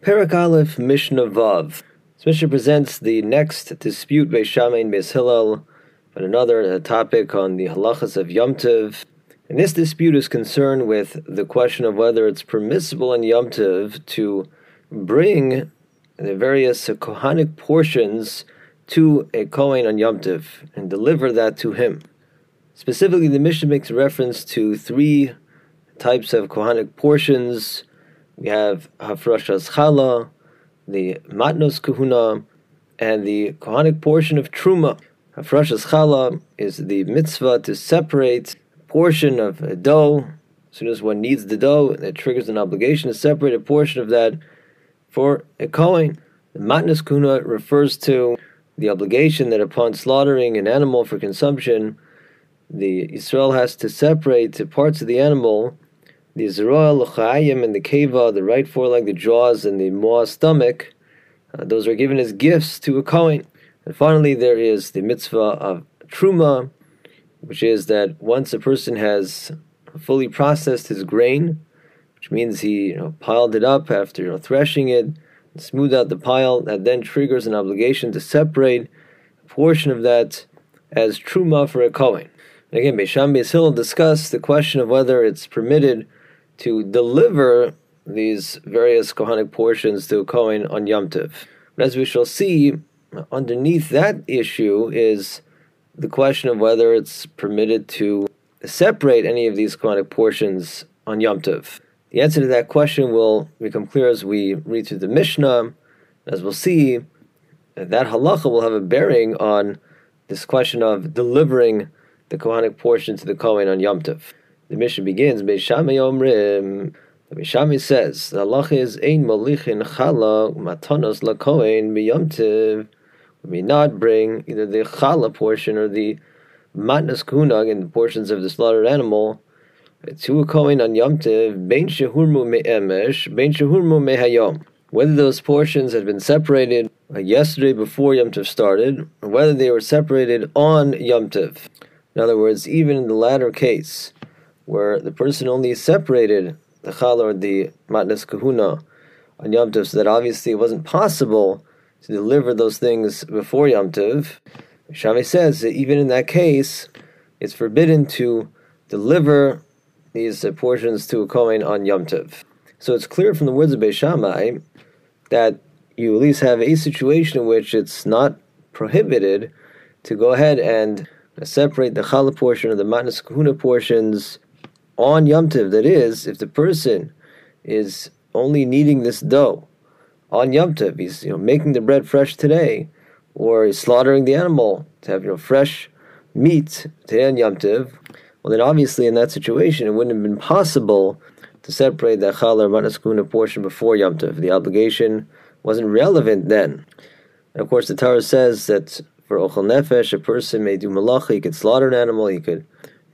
Perek Aleph Mishnah Vav. This Mishnah presents the next dispute by Shammai and Beis Hillel, another topic on the halachas of Yom Tov. And this dispute is concerned with the question of whether it's permissible in Yom Tov to bring the various Kohanic portions to a Kohen on Yom Tov and deliver that to him. Specifically, the Mishnah makes reference to three types of Kohanic portions. We have Hafrashas Chala, the Matnos Kahuna, and the Kohanic portion of Truma. Hafrashas Chala is the mitzvah to separate a portion of a dough. As soon as one needs the dough, that triggers an obligation to separate a portion of that for a Kohen. The Matnos Kahuna refers to the obligation that upon slaughtering an animal for consumption, the Israel has to separate the parts of the animal, the Zeroel, the and the Keva, the right foreleg, the jaws, and the maw stomach. Uh, those are given as gifts to a Kohen. And finally, there is the mitzvah of Truma, which is that once a person has fully processed his grain, which means he you know, piled it up after you know, threshing it, smooth out the pile, that then triggers an obligation to separate a portion of that as truma for a Kohen. And again, Beisham Beis Hillel discussed the question of whether it's permitted to deliver these various Kohanic portions to Kohen on Yom Tov. But as we shall see, underneath that issue is the question of whether it's permitted to separate any of these Kohanic portions on Yom Tov. The answer to that question will become clear as we read through the Mishnah. As we'll see, that halacha will have a bearing on this question of delivering the Kohanic portion to the Kohen on Yom Tov. The Mishnah begins, Beishami Omrim, the Beishami says, the halacha is Ein Molichin Chala Matanos LaKohen B'Yom Tov. We may not bring either the Chala portion or the Matnas Kunag in the portions of the slaughtered animal to a Kohen on Yom Tov, Bein Shehurmu Me'emesh, Bein Shehurmu Mehayom. Whether those portions had been separated yesterday before Yom Tov started, or whether they were separated on Yom Tov. In other words, even in the latter case, where the person only separated the Chal or the Matnas Kahuna on Yom Tov, so that obviously it wasn't possible to deliver those things before Yom Tov, Shammai says that even in that case, it's forbidden to deliver these portions to a Kohen on Yom Tov. So it's clear from the words of Beishamai that you at least have a situation in which it's not prohibited to go ahead and separate the challah portion or the matnas kahuna portions on Yom Tov. That is, if the person is only kneading this dough on Yom Tov, he's you know making the bread fresh today, or he's slaughtering the animal to have you know fresh meat today on Yom Tov, well, then obviously in that situation, it wouldn't have been possible to separate the chal or manaskuna portion before Yom Tov. The obligation wasn't relevant then. And of course, the Torah says that for ochel nefesh, a person may do malacha. He could slaughter an animal. He could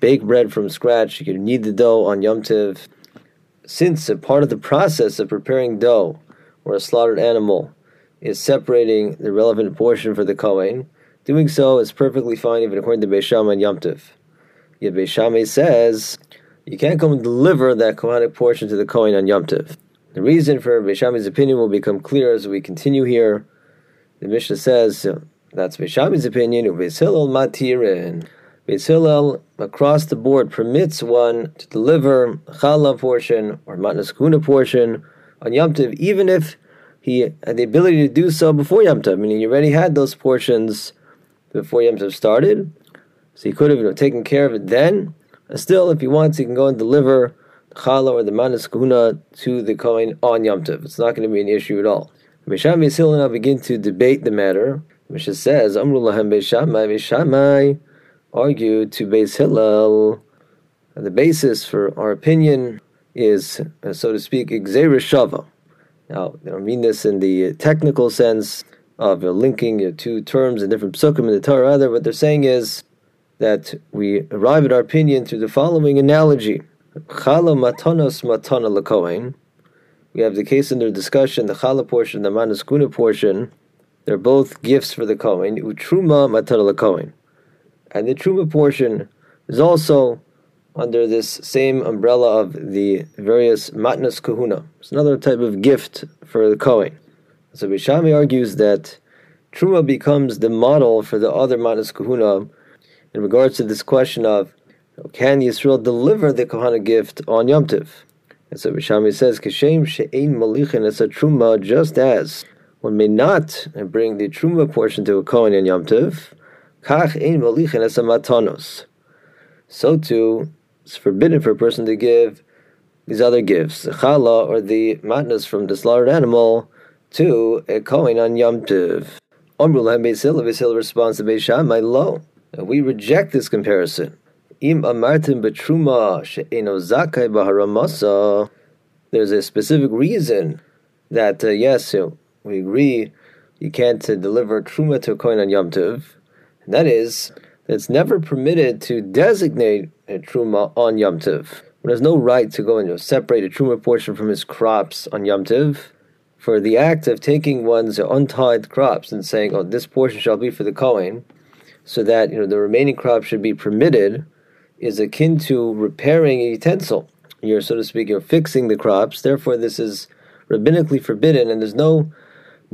bake bread from scratch. You could knead the dough on Yom Tov. Since a part of the process of preparing dough or a slaughtered animal is separating the relevant portion for the kohen, doing so is perfectly fine even according to Beisham and Yom Tov. Yet Beishame says you can't come and deliver that Kohanic portion to the Kohen on Yom Tov. The reason for Beishame's opinion will become clear as we continue here. The Mishnah says that's Beishame's opinion. Beis Hillel matirin. Beis Hillel across the board permits one to deliver challah portion or matnas kuna portion on Yom Tov, even if he had the ability to do so before Yom Tov. Meaning, he already had those portions before Yom Tov started, so he could have you know, taken care of it then. And still, if he wants, he can go and deliver the challah or the manas kahuna to the Kohen on Yom Tov. It's not going to be an issue at all. Misham Yisil now begin to debate the matter. Mishnah says, Amru lahem Beishamai, Beishamai argued to Beis Hillel. The basis for our opinion is, uh, so to speak, Shava. Now, I don't mean this in the technical sense of uh, linking uh, two terms in different psukim in the Torah. Either what they're saying is that we arrive at our opinion through the following analogy. Chala matanos matana. We have the case under discussion, the chala portion, the manaskuna portion. They're both gifts for the kohen. Utruma matana lakohen. And the truma portion is also under this same umbrella of the various matnas kahuna. It's another type of gift for the Kohen. So Bishami argues that Truma becomes the model for the other Manas Kahuna in regards to this question of can Yisrael deliver the Kohana gift on Yom Tiv? And so Bishami says, Kishem she'ein malichin a Truma, just as one may not bring the Truma portion to a Kohen in Yom Tiv, kach ein matanos. So too, it's forbidden for a person to give these other gifts, the challah or the matnas from the slaughtered animal, to a Kohen on Yom Tiv. Amrullah Beisil, Beisil responds to Beishamai, lo. We reject this comparison. Im amartim betruma she'eno baharamasa. There's a specific reason that, uh, yes, we agree you can't uh, deliver truma to a Kohen on Yom Tiv. And that is, it's never permitted to designate a truma on Yom Tiv. One has no right to go and you know, separate a truma portion from his crops on Yom Tiv for the act of taking one's untied crops and saying, "Oh, this portion shall be for the Kohen," so that you know the remaining crop should be permitted, is akin to repairing a utensil. You're, so to speak, you're fixing the crops. Therefore, this is rabbinically forbidden, and there's no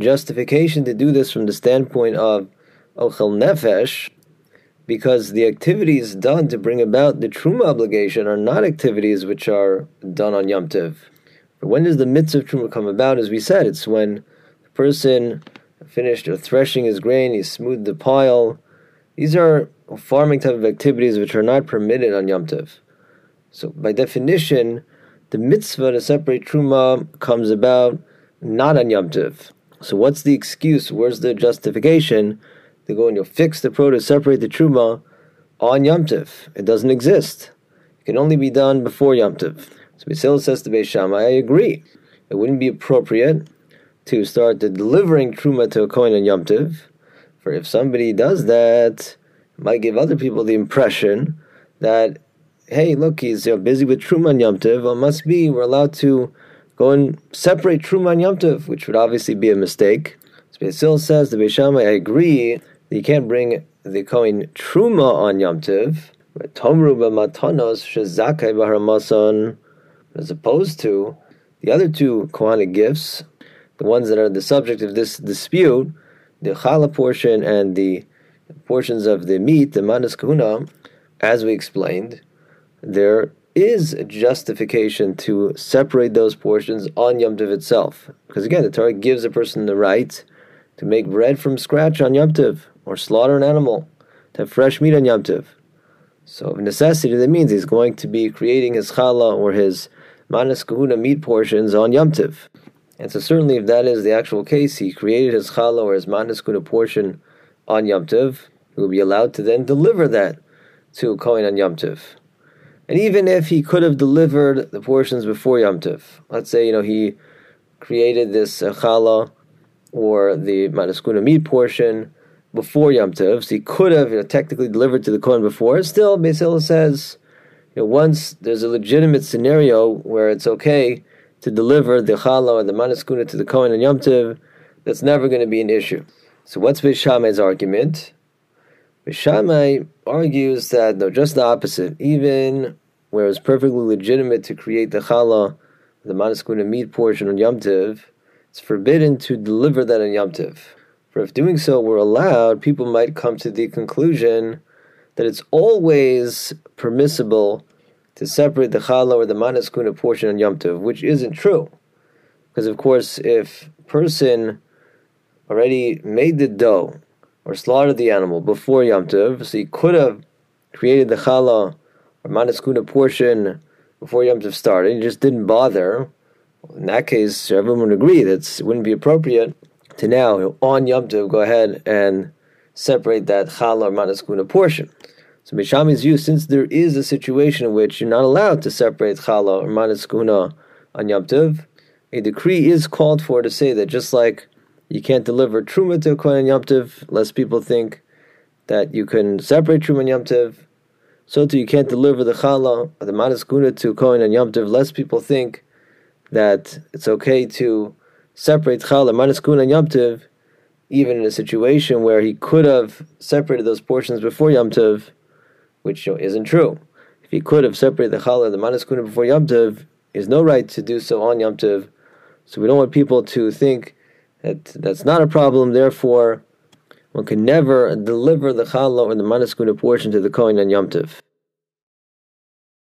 justification to do this from the standpoint of ochel nefesh, because the activities done to bring about the truma obligation are not activities which are done on Yom Tiv. But when does the mitzvah of truma come about? As we said, it's when the person finished threshing his grain, he smoothed the pile. These are farming type of activities which are not permitted on Yom Tov. So by definition, the mitzvah to separate truma comes about not on Yom Tov. So what's the excuse? Where's the justification to go and you'll fix the produce, separate the truma on Yom Tov? It doesn't exist. It can only be done before Yom Tov. So Basil says to Beis Shammai, I agree. It wouldn't be appropriate to start delivering truma to a Kohen on Yom Tiv, for if somebody does that, it might give other people the impression that, hey, look, he's you know, busy with truma on Yom. Well, must be we're allowed to go and separate truma on Yom which would obviously be a mistake. Basil says the Beis Shammai, I agree that you can't bring the Kohen truma on Yom Tiv. but Tomru b'matanos shezakai b'haramason as opposed to the other two Kohanic gifts, the ones that are the subject of this dispute, the challah portion and the portions of the meat, the manas kahuna, as we explained, there is justification to separate those portions on Yom Tov itself. Because again, the Torah gives a person the right to make bread from scratch on Yom Tov, or slaughter an animal, to have fresh meat on Yom Tov. So, of necessity, that means he's going to be creating his challah or his manas kahuna meat portions on Yom Tiv. And so certainly if that is the actual case, he created his challah or his manas kahuna portion on Yom Tiv, he will be allowed to then deliver that to Kohen on Yom Tiv. And even if he could have delivered the portions before Yom Tiv, let's say, you know, he created this uh, challah or the manas kahuna meat portion before Yom Tov, so he could have you know, technically delivered to the Kohen before. Still, Beis says you know, once there's a legitimate scenario where it's okay to deliver the challah or the manaskuna to the Kohen and Yom Tov, that's never going to be an issue. So what's Beishamai's argument? Beishamai argues that no, just the opposite. Even where it's perfectly legitimate to create the challah, the manaskuna meat portion on Yom Tov, it's forbidden to deliver that on Yom Tov. For if doing so were allowed, people might come to the conclusion that it's always permissible to separate the challah or the manas kuna portion on Yom Tov, which isn't true. Because, of course, if person already made the dough or slaughtered the animal before Yom Tov, so he could have created the challah or manas kuna portion before Yom Tov started, he just didn't bother. In that case, everyone would agree that it wouldn't be appropriate to now, on Yom Tov, go ahead and separate that challah or manas kuna portion. So Mishami's view, since there is a situation in which you're not allowed to separate challah or manas kuna on Yom Tov, a decree is called for to say that just like you can't deliver truma to a kohen on Yom Tov, lest people think that you can separate truma on Yom Tov, so too you can't deliver the challah or the manas kuna to a kohen on Yom Tov, lest people think that it's okay to separate kuna on Yom Tov, even in a situation where he could have separated those portions before Yamtiv, which isn't true. If he could have separated the challah and the manas kuna before Yamtiv, has no right to do so on Yamtiv. So we don't want people to think that that's not a problem. Therefore, one can never deliver the challah or the manaskuna portion to the kohen on Yom Tov.